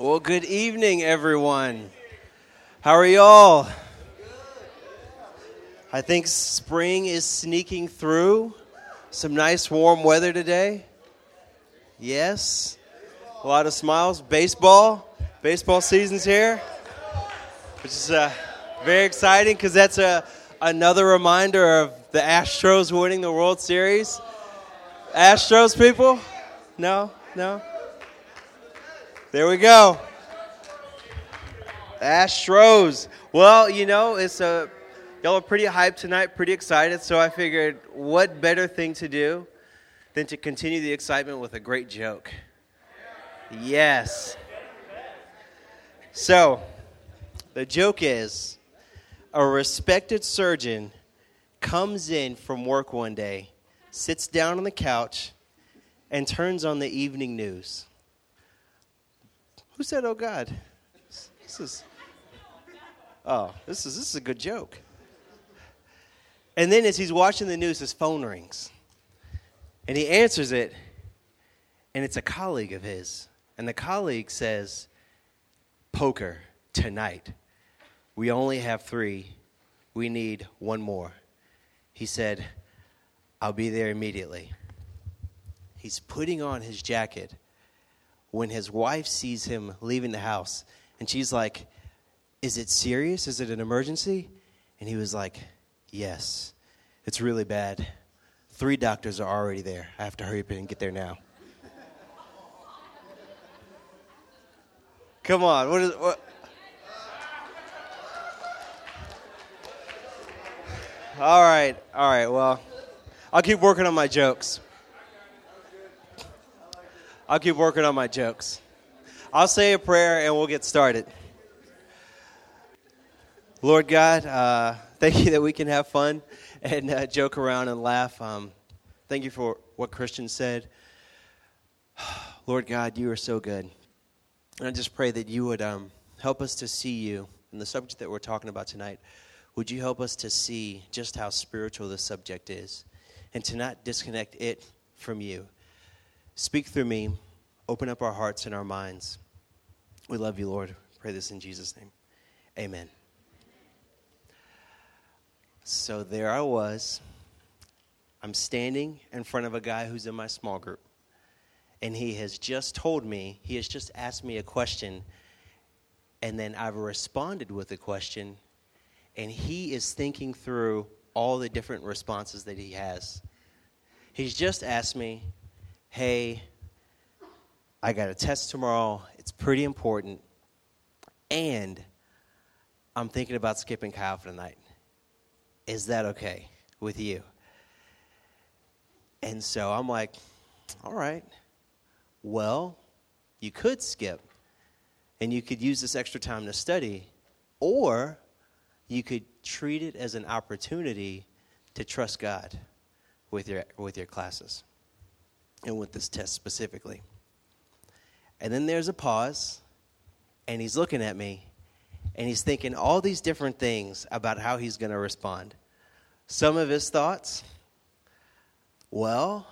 Well, good evening, everyone. How are y'all? I think spring is sneaking through. Some nice warm weather today. Yes. A lot of smiles. Baseball. Baseball season's here. Which is uh, very exciting because that's a, another reminder of the Astros winning the World Series. Astros, people? No? No? There we go. Astros. Well, you know, it's a y'all are pretty hyped tonight, pretty excited. So I figured, what better thing to do than to continue the excitement with a great joke? Yes. So, the joke is, a respected surgeon comes in from work one day, sits down on the couch, and turns on the evening news. Who said, "Oh God"? This is oh, this is this is a good joke. And then as he's watching the news, his phone rings, and he answers it, and it's a colleague of his, and the colleague says, "Poker tonight. We only have three. We need one more." He said, "I'll be there immediately." He's putting on his jacket when his wife sees him leaving the house and she's like, Is it serious? Is it an emergency? And he was like, Yes, it's really bad. Three doctors are already there. I have to hurry up and get there now. Come on, what is what? All right, all right. Well, I'll keep working on my jokes. I'll keep working on my jokes. I'll say a prayer and we'll get started. Lord God, uh, thank you that we can have fun and uh, joke around and laugh. Um, thank you for what Christian said. Lord God, you are so good. And I just pray that you would um, help us to see you in the subject that we're talking about tonight. Would you help us to see just how spiritual this subject is and to not disconnect it from you? Speak through me. Open up our hearts and our minds. We love you, Lord. Pray this in Jesus' name. Amen. So there I was. I'm standing in front of a guy who's in my small group. And he has just told me, he has just asked me a question. And then I've responded with a question. And he is thinking through all the different responses that he has. He's just asked me, hey, I got a test tomorrow. It's pretty important. And I'm thinking about skipping Chi Alpha tonight. Is that okay with you? And so I'm like, all right. Well, you could skip and you could use this extra time to study, or you could treat it as an opportunity to trust God with your, with your classes and with this test specifically. And then there's a pause, and he's looking at me, and he's thinking all these different things about how he's going to respond. Some of his thoughts, well,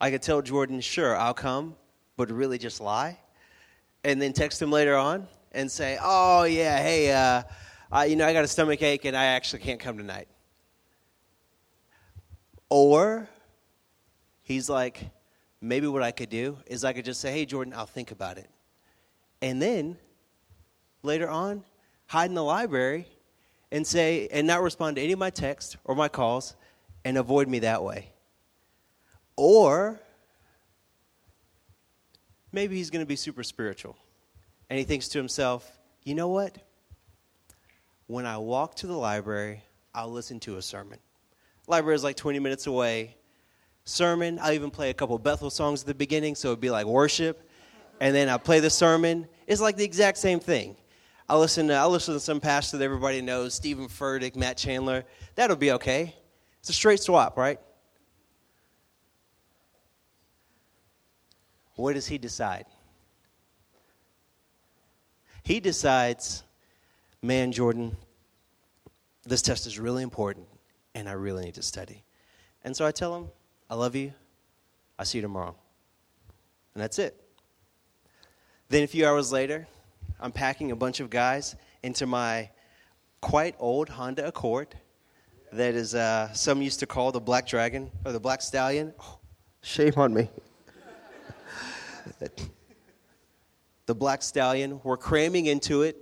I could tell Jordan, sure, I'll come, but really just lie. And then text him later on and say, oh, yeah, hey, uh, you know, I got a stomach ache and I actually can't come tonight. Or he's like, maybe what I could do is I could just say, hey, Jordan, I'll think about it. And then later on, hide in the library and say, and not respond to any of my texts or my calls and avoid me that way. Or maybe he's going to be super spiritual and he thinks to himself, you know what? When I walk to the library, I'll listen to a sermon. Library is like 20 minutes away sermon. I'll even play a couple Bethel songs at the beginning, so it'd be like worship. And then I play the sermon. It's like the exact same thing. I'll listen to, I'll listen to some pastor that everybody knows, Steven Furtick, Matt Chandler. That'll be okay. It's a straight swap, right? What does he decide? He decides, man, Jordan, this test is really important, and I really need to study. And so I tell him, I love you. I'll see you tomorrow. And that's it. Then a few hours later, I'm packing a bunch of guys into my quite old Honda Accord that is uh, some used to call the Black Dragon or the Black Stallion. Oh, shame on me. the Black Stallion. We're cramming into it,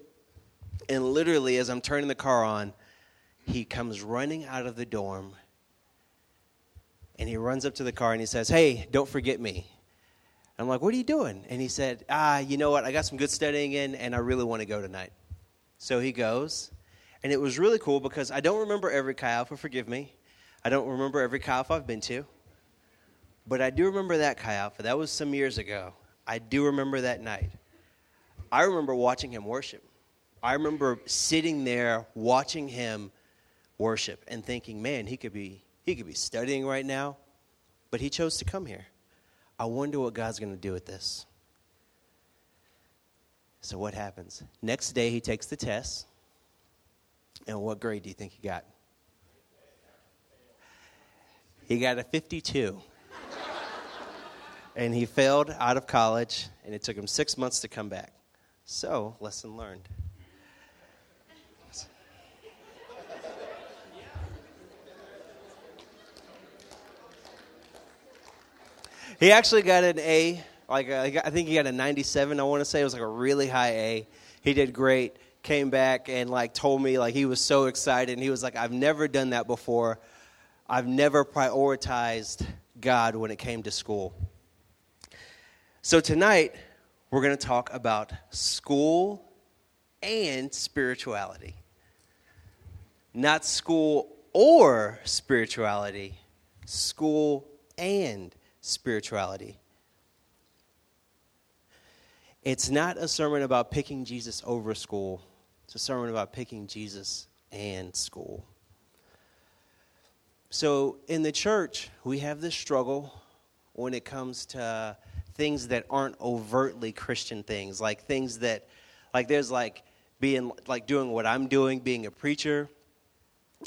and literally, as I'm turning the car on, he comes running out of the dorm and he runs up to the car and he says, Hey, don't forget me. I'm like, What are you doing? And he said, Ah, you know what? I got some good studying in and I really want to go tonight. So he goes. And it was really cool because I don't remember every Chi Alpha, forgive me. I don't remember every Chi Alpha I've been to. But I do remember that Chi Alpha. That was some years ago. I do remember that night. I remember watching him worship. I remember sitting there watching him worship and thinking, man, he could be he could be studying right now, but he chose to come here. I wonder what God's going to do with this. So, what happens? Next day, he takes the test. And what grade do you think he got? He got a 52. and he failed out of college, and it took him six months to come back. So, lesson learned. He actually got an A. Like uh, I think he got a 97. I want to say it was like a really high A. He did great. Came back and like told me like he was so excited. And he was like, "I've never done that before. I've never prioritized God when it came to school." So tonight we're going to talk about school and spirituality. Not school or spirituality, school and spirituality. It's not a sermon about picking Jesus over school, it's a sermon about picking Jesus and school. So, in the church, we have this struggle when it comes to things that aren't overtly Christian things, like things that, like, there's like being, like, doing what I'm doing, being a preacher,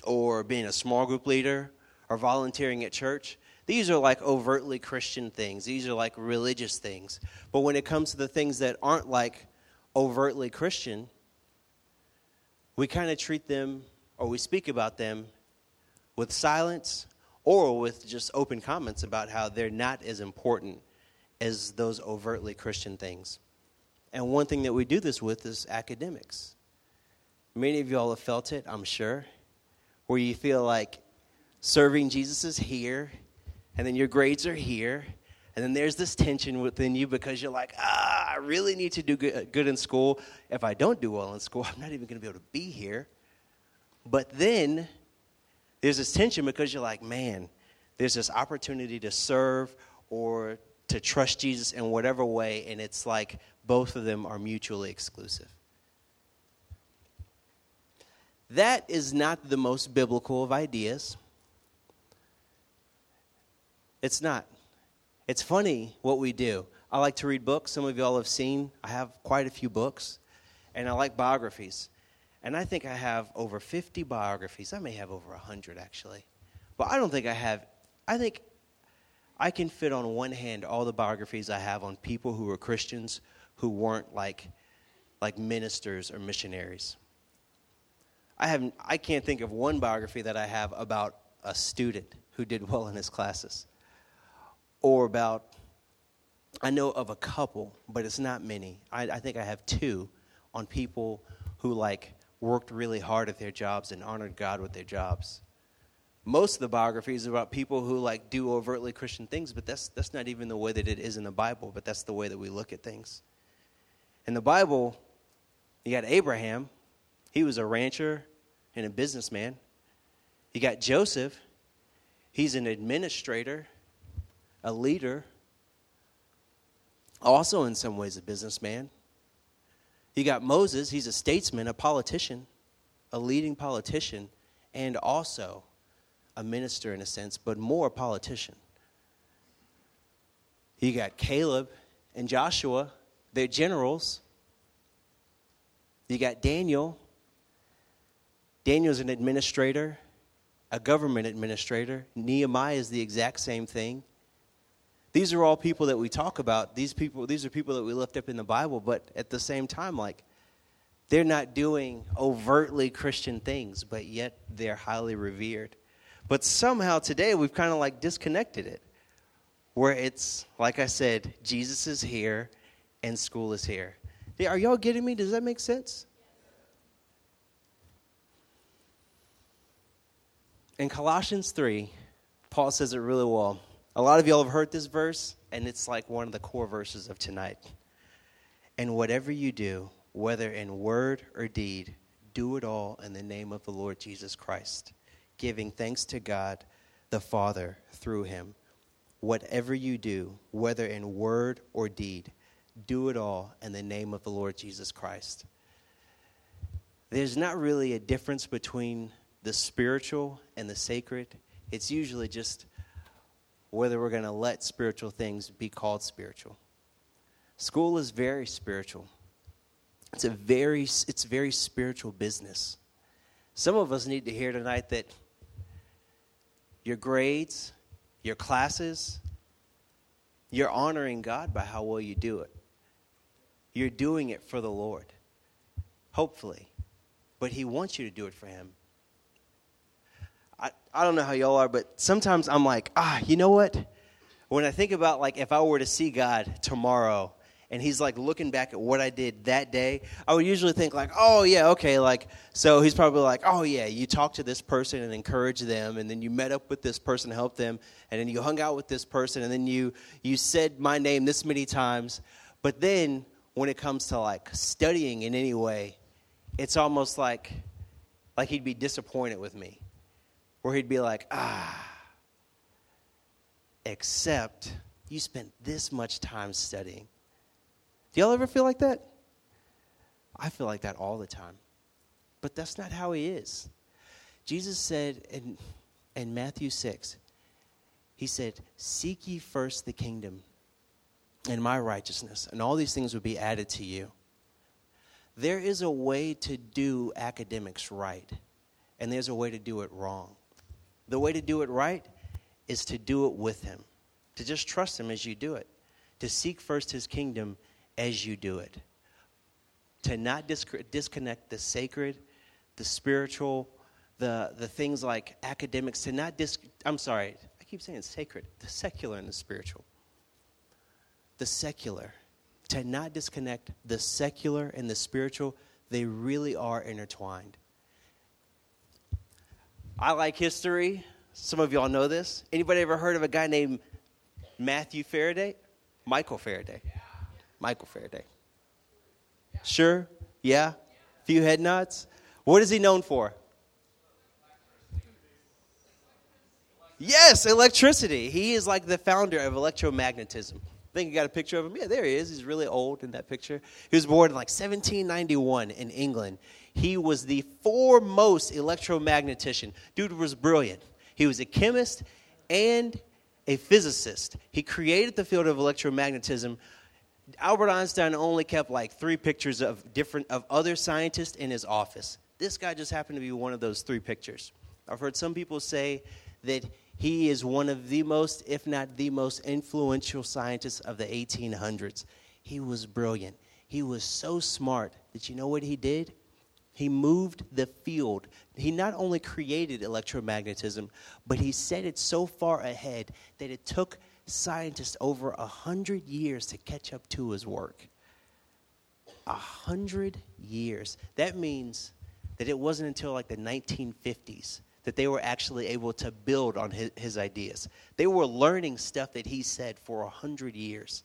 or being a small group leader, or volunteering at church. These are like overtly Christian things, these are like religious things. But when it comes to the things that aren't like overtly Christian, we kind of treat them or we speak about them with silence or with just open comments about how they're not as important as those overtly Christian things. And one thing that we do this with is academics. Many of y'all have felt it, I'm sure, where you feel like serving Jesus is here and then your grades are here, and then there's this tension within you because you're like, ah, I really need to do good, in school. If I don't do well in school, I'm not even going to be able to be here. But then there's this tension because you're like, man, there's this opportunity to serve or to trust Jesus in whatever way, and it's like both of them are mutually exclusive. That is not the most biblical of ideas. It's not. It's funny what we do. I like to read books. Some of y'all have seen, I have quite a few books, and I like biographies. And I think I have over 50 biographies. I may have over 100 actually. But I don't think I have, I think I can fit on one hand all the biographies I have on people who were Christians who weren't like, like ministers or missionaries. I, have, I can't think of one biography that I have about a student who did well in his classes or about, I know of a couple, but it's not many. I, I think I have two on people who like worked really hard at their jobs and honored God with their jobs. Most of the biographies are about people who like do overtly Christian things, but that's that's not even the way that it is in the Bible, but that's the way that we look at things. In the Bible, you got Abraham, he was a rancher and a businessman. You got Joseph, he's an administrator a leader, also in some ways a businessman. You got Moses, he's a statesman, a politician, a leading politician, and also a minister in a sense, but more a politician. You got Caleb and Joshua, they're generals. You got Daniel. Daniel's an administrator, a government administrator. Nehemiah is the exact same thing. These are all people that we talk about. These people, these are people that we lift up in the Bible, but at the same time, like, they're not doing overtly Christian things, but yet they're highly revered. But somehow today we've kind of like disconnected it, where it's, like I said, Jesus is here and school is here. Are y'all getting me? Does that make sense? In Colossians 3, Paul says it really well. A lot of y'all have heard this verse, and it's like one of the core verses of tonight. And whatever you do, whether in word or deed, do it all in the name of the Lord Jesus Christ, giving thanks to God the Father through him. Whatever you do, whether in word or deed, do it all in the name of the Lord Jesus Christ. There's not really a difference between the spiritual and the sacred. It's usually just whether we're going to let spiritual things be called spiritual. School is very spiritual. It's a very it's very spiritual business. Some of us need to hear tonight that your grades, your classes, you're honoring God by how well you do it. You're doing it for the Lord. Hopefully. But he wants you to do it for him. I, I don't know how y'all are, but sometimes I'm like, ah, you know what? When I think about like if I were to see God tomorrow and he's like looking back at what I did that day, I would usually think like, oh yeah, okay, like so he's probably like, oh yeah, you talked to this person and encouraged them, and then you met up with this person, helped them, and then you hung out with this person, and then you you said my name this many times, but then when it comes to like studying in any way, it's almost like like he'd be disappointed with me where he'd be like, ah, except you spent this much time studying. Do y'all ever feel like that? I feel like that all the time. But that's not how he is. Jesus said in, in Matthew 6, he said, Seek ye first the kingdom and my righteousness, and all these things will be added to you. There is a way to do academics right, and there's a way to do it wrong. The way to do it right is to do it with Him, to just trust Him as you do it, to seek first His kingdom as you do it, to not disconnect the sacred, the spiritual, the, the things like academics, to not dis- I'm sorry, I keep saying sacred, the secular and the spiritual. The secular, to not disconnect the secular and the spiritual, they really are intertwined. I like history. Some of y'all know this. Anybody ever heard of a guy named Matthew Faraday? Michael Faraday. Michael Faraday. Sure? Yeah? Few head nods. What is he known for? Yes, electricity. He is like the founder of electromagnetism. Think you got a picture of him. Yeah, there he is. He's really old in that picture. He was born in like 1791 in England. He was the foremost electromagnetician. Dude was brilliant. He was a chemist and a physicist. He created the field of electromagnetism. Albert Einstein only kept like three pictures of different of other scientists in his office. This guy just happened to be one of those three pictures. I've heard some people say that he is one of the most, if not the most influential scientists of the 1800s. He was brilliant. He was so smart that you know what he did? He moved the field. He not only created electromagnetism, but he set it so far ahead that it took scientists over a hundred years to catch up to his work. A hundred years. That means that it wasn't until like the 1950s that they were actually able to build on his, his ideas. They were learning stuff that he said for a hundred years.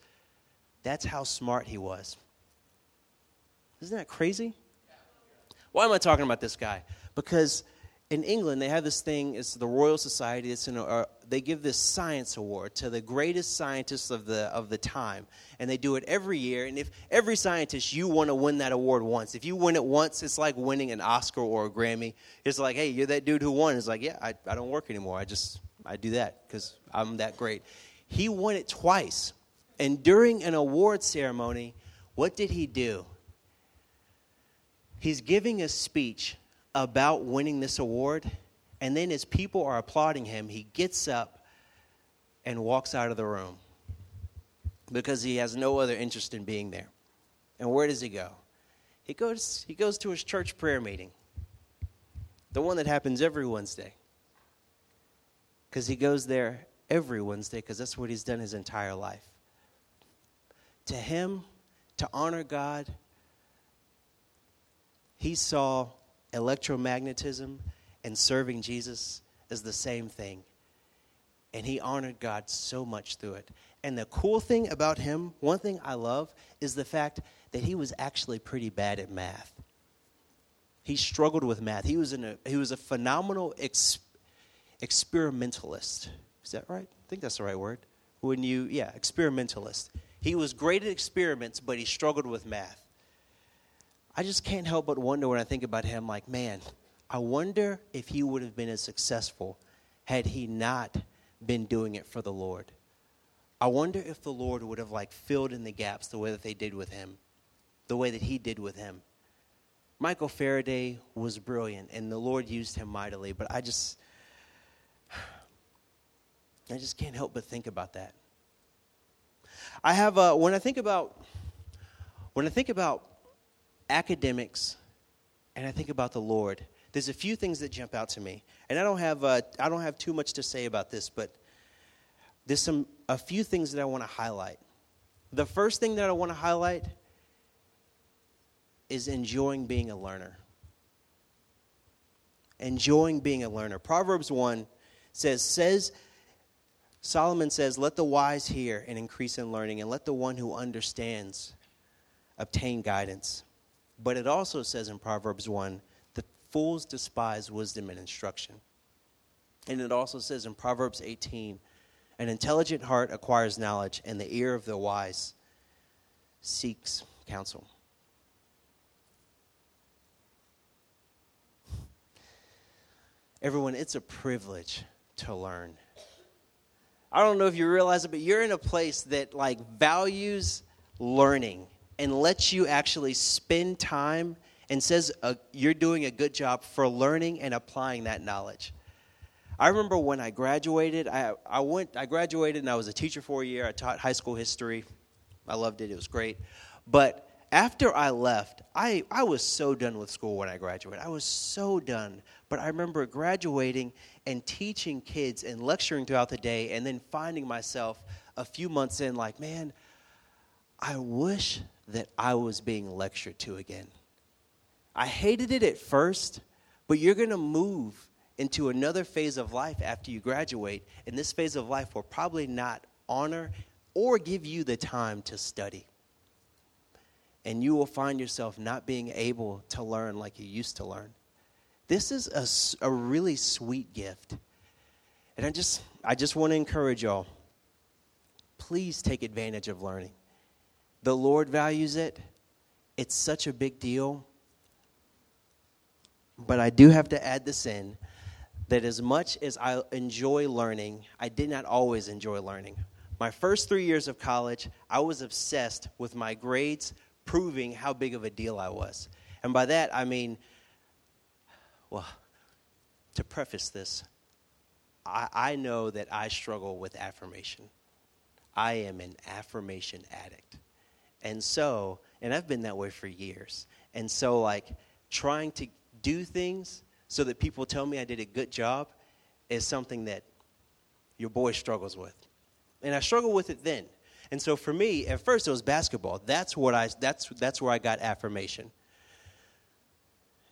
That's how smart he was. Isn't that crazy? Why am I talking about this guy? Because in England, they have this thing, it's the Royal Society, it's in a, uh, they give this science award to the greatest scientists of the, of the time. And they do it every year. And if every scientist, you want to win that award once. If you win it once, it's like winning an Oscar or a Grammy. It's like, hey, you're that dude who won. It's like, yeah, I, I don't work anymore. I just, I do that because I'm that great. He won it twice. And during an award ceremony, what did he do? He's giving a speech about winning this award, and then as people are applauding him, he gets up and walks out of the room. because he has no other interest in being there. And where does he go? He goes, he goes to his church prayer meeting, the one that happens every Wednesday. Because he goes there every Wednesday because that's what he's done his entire life. To him, to honor God, he saw electromagnetism and serving Jesus is the same thing. And he honored God so much through it. And the cool thing about him, one thing I love, is the fact that he was actually pretty bad at math. He struggled with math. He was, in a, he was a phenomenal ex, experimentalist. Is that right? I think that's the right word. When you, yeah, experimentalist. He was great at experiments, but he struggled with math. I just can't help but wonder when I think about him, like, man, I wonder if he would have been as successful had he not been doing it for the Lord. I wonder if the Lord would have like filled in the gaps the way that they did with him, the way that he did with him. Michael Faraday was brilliant and the Lord used him mightily, but I just I just can't help but think about that. I have uh, when I think about when I think about academics and I think about the Lord, there's a few things that jump out to me, and I don't have uh, I don't have too much to say about this, but there's some a few things that I want to highlight. The first thing that I want to highlight is enjoying being a learner. Enjoying being a learner. Proverbs 1 says, says Solomon says, Let the wise hear and increase in learning, and let the one who understands obtain guidance. But it also says in Proverbs 1 that Fools despise wisdom and instruction. And it also says in Proverbs 18 an intelligent heart acquires knowledge, and the ear of the wise seeks counsel. Everyone, it's a privilege to learn. I don't know if you realize it, but you're in a place that like values learning and lets you actually spend time and says uh, you're doing a good job for learning and applying that knowledge. I remember when I graduated, I, I went, I graduated and I was a teacher for a year. I taught high school history. I loved it. It was great. But after I left, I, I was so done with school when I graduated. I was so done. But I remember graduating and teaching kids and lecturing throughout the day and then finding myself a few months in like, man, I wish that I was being lectured to again. I hated it at first, but you're going to move into another phase of life after you graduate. And this phase of life will probably not honor or give you the time to study. And you will find yourself not being able to learn like you used to learn. This is a, a really sweet gift. And I just, I just want to encourage y'all please take advantage of learning. The Lord values it, it's such a big deal but I do have to add this in that as much as I enjoy learning, I did not always enjoy learning. My first three years of college, I was obsessed with my grades proving how big of a deal I was. And by that, I mean, well, to preface this, I, I know that I struggle with affirmation. I am an affirmation addict. And so, and I've been that way for years. And so, like, trying to do things so that people tell me I did a good job is something that your boy struggles with. And I struggled with it then. And so for me, at first it was basketball. That's what I that's that's where I got affirmation.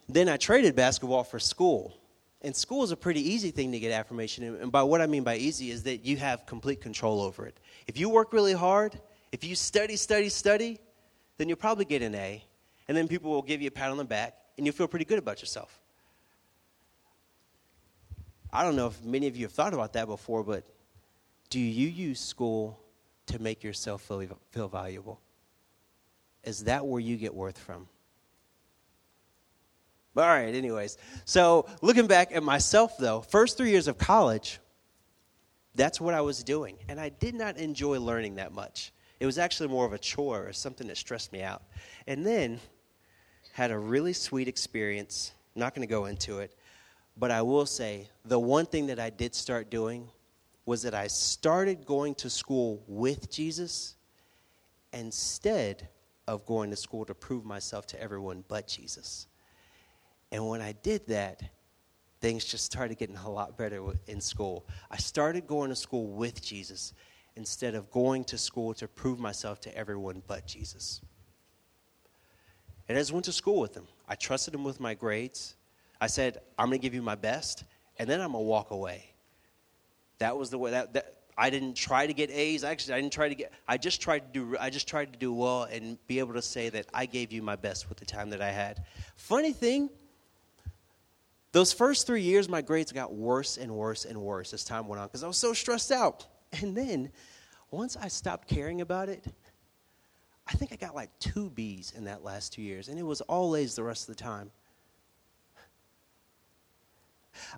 Then I traded basketball for school. And school is a pretty easy thing to get affirmation. And by what I mean by easy is that you have complete control over it. If you work really hard, if you study, study, study, then you'll probably get an A. And then people will give you a pat on the back and you'll feel pretty good about yourself. I don't know if many of you have thought about that before, but do you use school to make yourself feel, feel valuable? Is that where you get worth from? All right, anyways. So, looking back at myself, though, first three years of college, that's what I was doing. And I did not enjoy learning that much. It was actually more of a chore or something that stressed me out. And then had a really sweet experience. Not going to go into it, but I will say the one thing that I did start doing was that I started going to school with Jesus instead of going to school to prove myself to everyone but Jesus. And when I did that, things just started getting a lot better in school. I started going to school with Jesus instead of going to school to prove myself to everyone but Jesus. And I just went to school with him. I trusted him with my grades. I said, I'm going to give you my best, and then I'm going to walk away. That was the way that, that I didn't try to get A's. Actually, I didn't try to get. I just tried to do. I just tried to do well and be able to say that I gave you my best with the time that I had. Funny thing, those first three years, my grades got worse and worse and worse as time went on because I was so stressed out. And then, once I stopped caring about it, I think I got like two B's in that last two years, and it was all A's the rest of the time.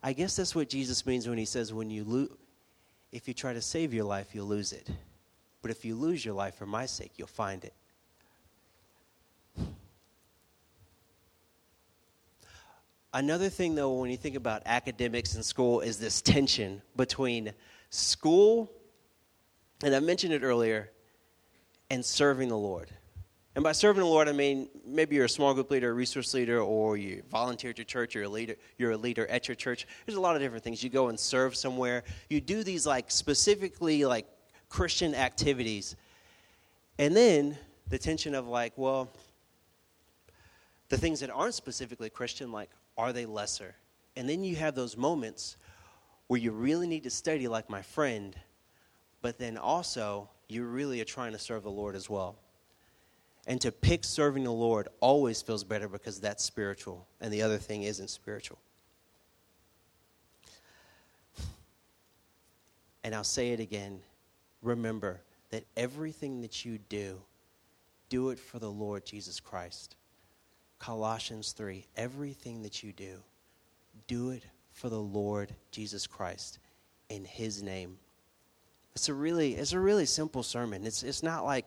I guess that's what Jesus means when he says, when you lo- if you try to save your life, you'll lose it. But if you lose your life for my sake, you'll find it. Another thing, though, when you think about academics in school, is this tension between school, and I mentioned it earlier, and serving the Lord. And by serving the Lord, I mean maybe you're a small group leader, a resource leader, or you volunteer at your church, you're a leader, you're a leader at your church. There's a lot of different things. You go and serve somewhere. You do these like specifically like Christian activities. And then the tension of like, well, the things that aren't specifically Christian, like, are they lesser? And then you have those moments where you really need to study like my friend, but then also you really are trying to serve the Lord as well. And to pick serving the Lord always feels better because that's spiritual, and the other thing isn't spiritual. And I'll say it again remember that everything that you do, do it for the Lord Jesus Christ. Colossians 3 everything that you do, do it for the Lord Jesus Christ in His name. It's a really, it's a really simple sermon. It's, it's not like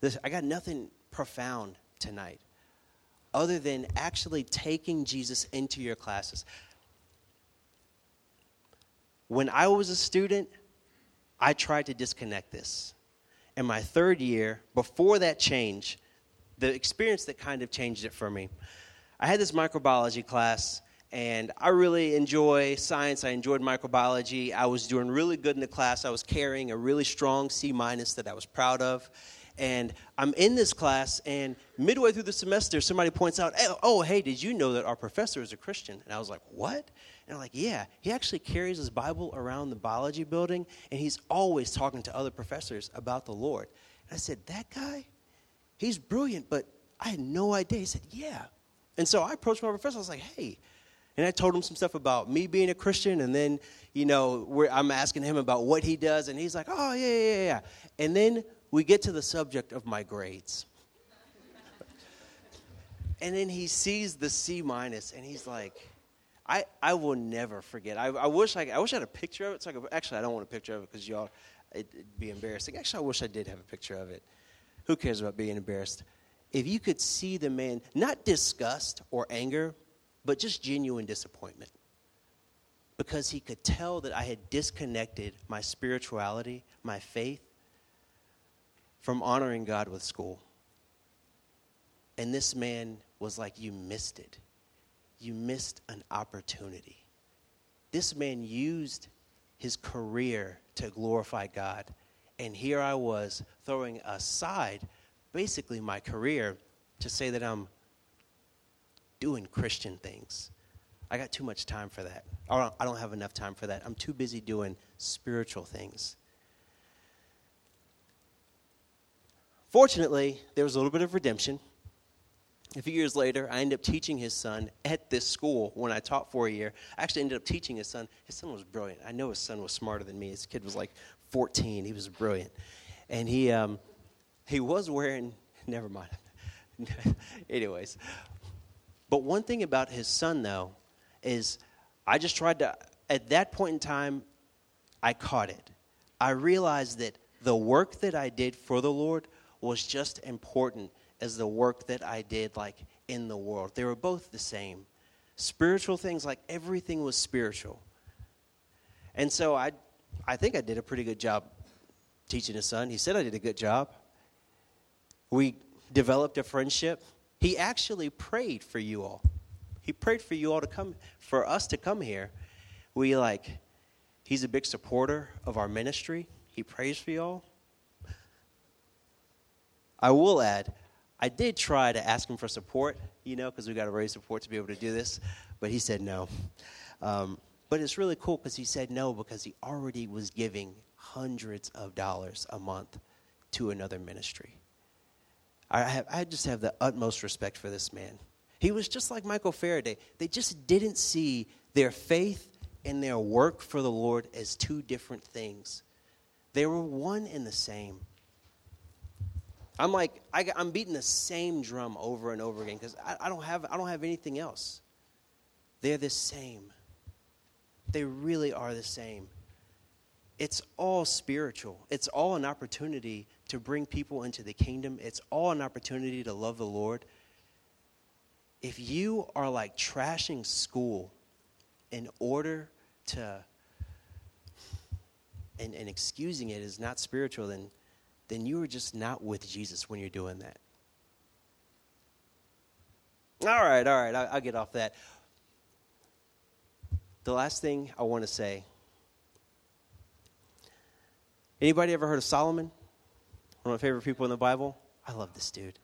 this. I got nothing profound tonight other than actually taking Jesus into your classes. When I was a student, I tried to disconnect this. In my third year, before that change, the experience that kind of changed it for me, I had this microbiology class, and I really enjoy science. I enjoyed microbiology. I was doing really good in the class. I was carrying a really strong C minus that I was proud of and I'm in this class, and midway through the semester, somebody points out, oh, "Oh, hey, did you know that our professor is a Christian?" And I was like, "What?" And I'm like, "Yeah, he actually carries his Bible around the biology building, and he's always talking to other professors about the Lord." And I said, "That guy, he's brilliant, but I had no idea." He said, "Yeah." And so I approached my professor. I was like, "Hey." And I told him some stuff about me being a Christian, and then, you know, I'm asking him about what he does, and he's like, oh, yeah, yeah, yeah. And then we get to the subject of my grades. and then he sees the C minus and he's like, I, I will never forget. I, I wish I, I wish I had a picture of it. So I could, actually, I don't want a picture of it because y'all, it, it'd be embarrassing. Actually, I wish I did have a picture of it. Who cares about being embarrassed? If you could see the man, not disgust or anger, but just genuine disappointment. Because he could tell that I had disconnected my spirituality, my faith, from honoring God with school. And this man was like, You missed it. You missed an opportunity. This man used his career to glorify God. And here I was throwing aside basically my career to say that I'm doing Christian things. I got too much time for that. I don't have enough time for that. I'm too busy doing spiritual things. Fortunately, there was a little bit of redemption. A few years later, I ended up teaching his son at this school when I taught for a year. I actually ended up teaching his son. His son was brilliant. I know his son was smarter than me. His kid was like 14. He was brilliant. And he, um, he was wearing, never mind. Anyways. But one thing about his son, though, is I just tried to, at that point in time, I caught it. I realized that the work that I did for the Lord was just important as the work that I did like in the world. They were both the same. Spiritual things, like everything was spiritual. And so I I think I did a pretty good job teaching his son. He said I did a good job. We developed a friendship. He actually prayed for you all. He prayed for you all to come, for us to come here. We like, he's a big supporter of our ministry. He prays for y'all. I will add, I did try to ask him for support, you know, because we got to raise support to be able to do this, but he said no. Um, but it's really cool because he said no because he already was giving hundreds of dollars a month to another ministry. I, have, I just have the utmost respect for this man. He was just like Michael Faraday. They just didn't see their faith and their work for the Lord as two different things. They were one and the same. I'm like, I, am beating the same drum over and over again because I, I, don't have, I don't have anything else. They're the same. They really are the same. It's all spiritual. It's all an opportunity to bring people into the kingdom. It's all an opportunity to love the Lord. If you are like trashing school in order to, and, and excusing it is not spiritual, then then you are just not with Jesus when you're doing that. All right, all right, I'll, I'll get off that. The last thing I want to say anybody ever heard of Solomon? One of my favorite people in the Bible? I love this dude.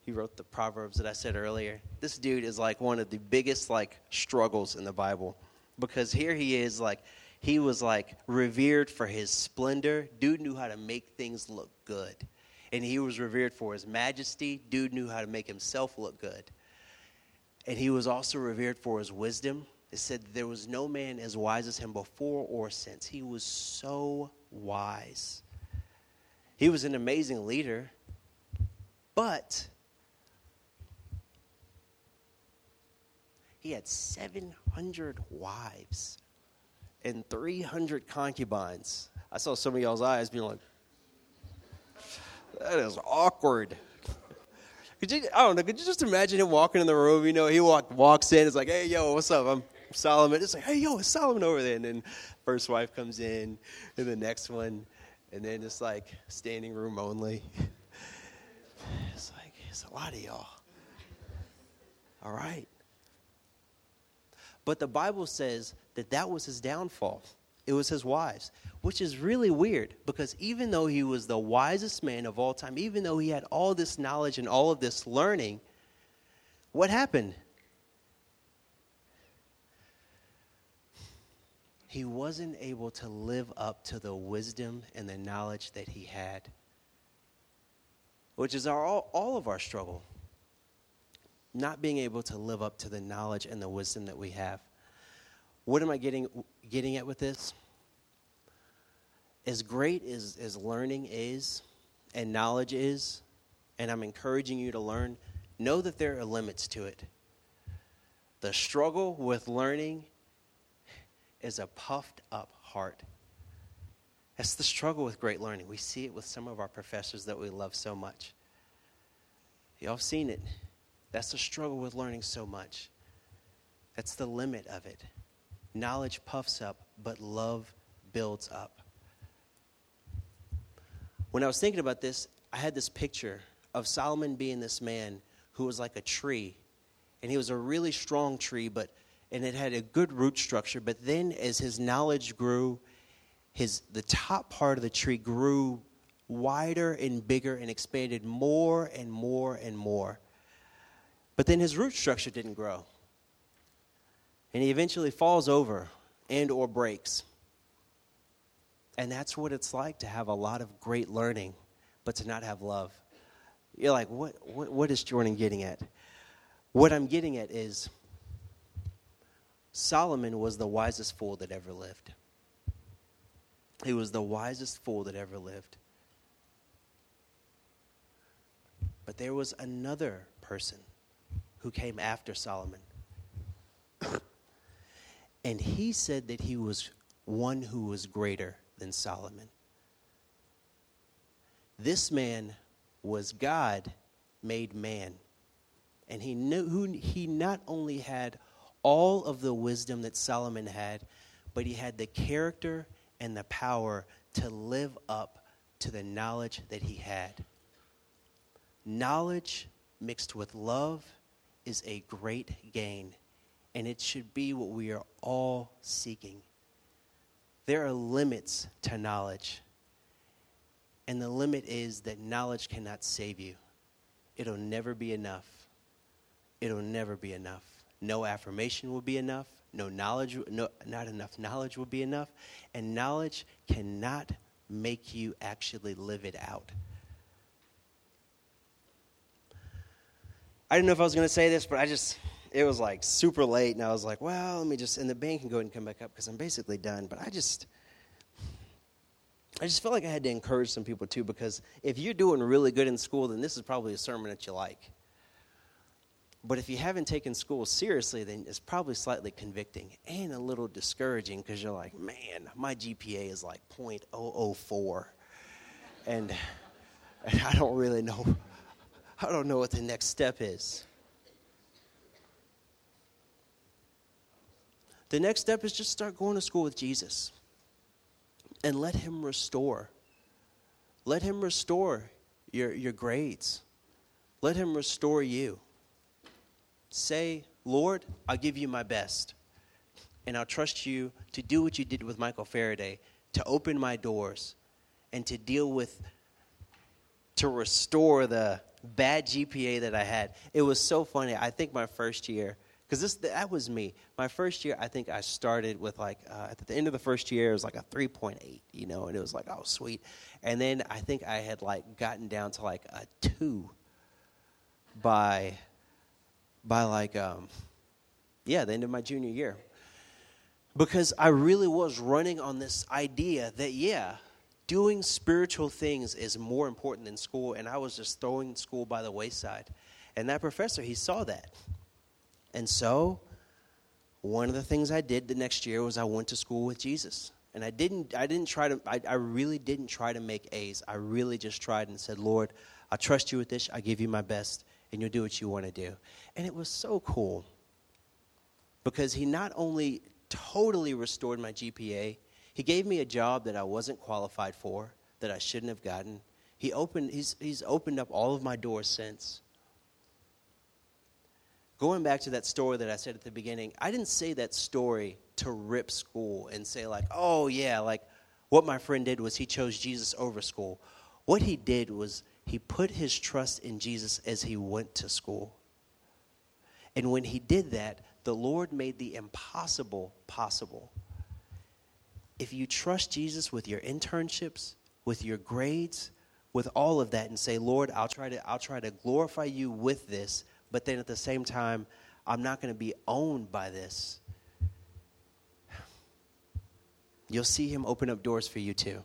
He wrote the Proverbs that I said earlier. This dude is like one of the biggest like struggles in the Bible because here he is like he was like revered for his splendor. Dude knew how to make things look good. And he was revered for his majesty. Dude knew how to make himself look good. And he was also revered for his wisdom. It said there was no man as wise as him before or since. He was so wise. He was an amazing leader, but he had 700 wives and 300 concubines. I saw some of y'all's eyes being like, that is awkward. Could you, I don't know, could you just imagine him walking in the room? You know, he walk, walks in, it's like, hey, yo, what's up? I'm Solomon. It's like, hey, yo, it's Solomon over there. And then first wife comes in, and the next one, and then it's like standing room only. It's like, it's a lot of y'all. All right. But the Bible says that that was his downfall. It was his wives, which is really weird because even though he was the wisest man of all time, even though he had all this knowledge and all of this learning, what happened? He wasn't able to live up to the wisdom and the knowledge that he had, which is our, all, all of our struggle. Not being able to live up to the knowledge and the wisdom that we have. What am I getting, getting at with this? As great as, as learning is and knowledge is, and I'm encouraging you to learn, know that there are limits to it. The struggle with learning is a puffed up heart. That's the struggle with great learning. We see it with some of our professors that we love so much. Y'all have seen it. That's the struggle with learning so much. That's the limit of it. Knowledge puffs up, but love builds up. When I was thinking about this, I had this picture of Solomon being this man who was like a tree. And he was a really strong tree, but and it had a good root structure. But then as his knowledge grew, his the top part of the tree grew wider and bigger and expanded more and more and more. But then his root structure didn't grow and he eventually falls over and or breaks and that's what it's like to have a lot of great learning but to not have love you're like what, what, what is jordan getting at what i'm getting at is solomon was the wisest fool that ever lived he was the wisest fool that ever lived but there was another person who came after solomon and he said that he was one who was greater than Solomon. This man was God made man. And he knew who he not only had all of the wisdom that Solomon had, but he had the character and the power to live up to the knowledge that he had. Knowledge mixed with love is a great gain, and it should be what we are all seeking. There are limits to knowledge, and the limit is that knowledge cannot save you. It'll never be enough. It'll never be enough. No affirmation will be enough. No knowledge, no, not enough knowledge will be enough. And knowledge cannot make you actually live it out. I didn't know if I was going to say this, but I just, it was like super late, and I was like, well, let me just, and the band can go ahead and come back up because I'm basically done. But I just, I just felt like I had to encourage some people too because if you're doing really good in school, then this is probably a sermon that you like. But if you haven't taken school seriously, then it's probably slightly convicting and a little discouraging because you're like, man, my GPA is like 0.004. And, and I don't really know I don't know what the next step is. The next step is just start going to school with Jesus and let Him restore. Let Him restore your, your grades. Let Him restore you. Say, Lord, I'll give you my best. And I'll trust you to do what you did with Michael Faraday, to open my doors and to deal with, to restore the, bad GPA that I had. It was so funny. I think my first year, because that was me. My first year, I think I started with like uh, at the end of the first year, it was like a three point eight, you know, and it was like oh sweet. And then I think I had like gotten down to like a two by by like um yeah the end of my junior year because I really was running on this idea that yeah doing spiritual things is more important than school, and I was just throwing school by the wayside. And that professor, he saw that. And so, one of the things I did the next year was I went to school with Jesus. And I didn't, I didn't try to, I, I really didn't try to make A's. I really just tried and said, Lord, I trust you with this. I give you my best, and you'll do what you want to do. And it was so cool because he not only totally restored my GPA, he gave me a job that I wasn't qualified for, that I shouldn't have gotten. He opened, he's, he's opened up all of my doors since. Going back to that story that I said at the beginning, I didn't say that story to rip school and say, like, oh, yeah, like what my friend did was he chose Jesus over school. What he did was he put his trust in Jesus as he went to school. And when he did that, the Lord made the impossible possible if you trust Jesus with your internships, with your grades, with all of that and say, "Lord, I'll try to I'll try to glorify you with this, but then at the same time, I'm not going to be owned by this." You'll see him open up doors for you too.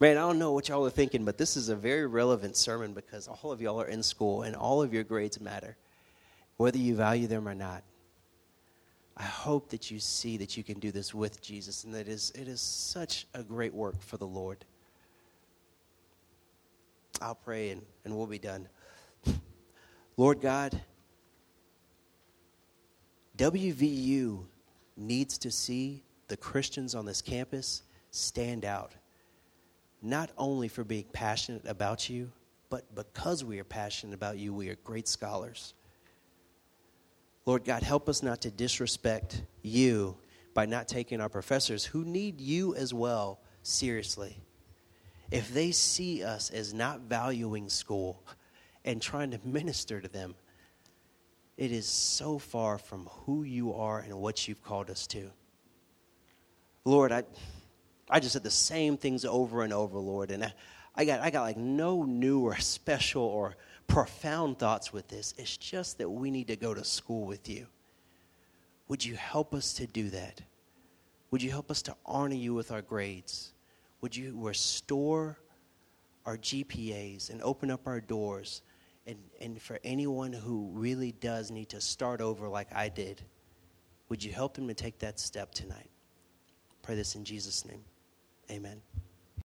Man, I don't know what y'all are thinking, but this is a very relevant sermon because all of y'all are in school and all of your grades matter, whether you value them or not. I hope that you see that you can do this with Jesus and that it is, it is such a great work for the Lord. I'll pray and, and we'll be done. Lord God, WVU needs to see the Christians on this campus stand out, not only for being passionate about you, but because we are passionate about you, we are great scholars. Lord God, help us not to disrespect you by not taking our professors who need you as well seriously. If they see us as not valuing school and trying to minister to them, it is so far from who you are and what you've called us to. Lord, I, I just said the same things over and over, Lord, and I, got, I got like no new or special or profound thoughts with this. It's just that we need to go to school with you. Would you help us to do that? Would you help us to honor you with our grades? Would you restore our GPAs and open up our doors? And, and for anyone who really does need to start over like I did, would you help them to take that step tonight? Pray this in Jesus' name. Amen.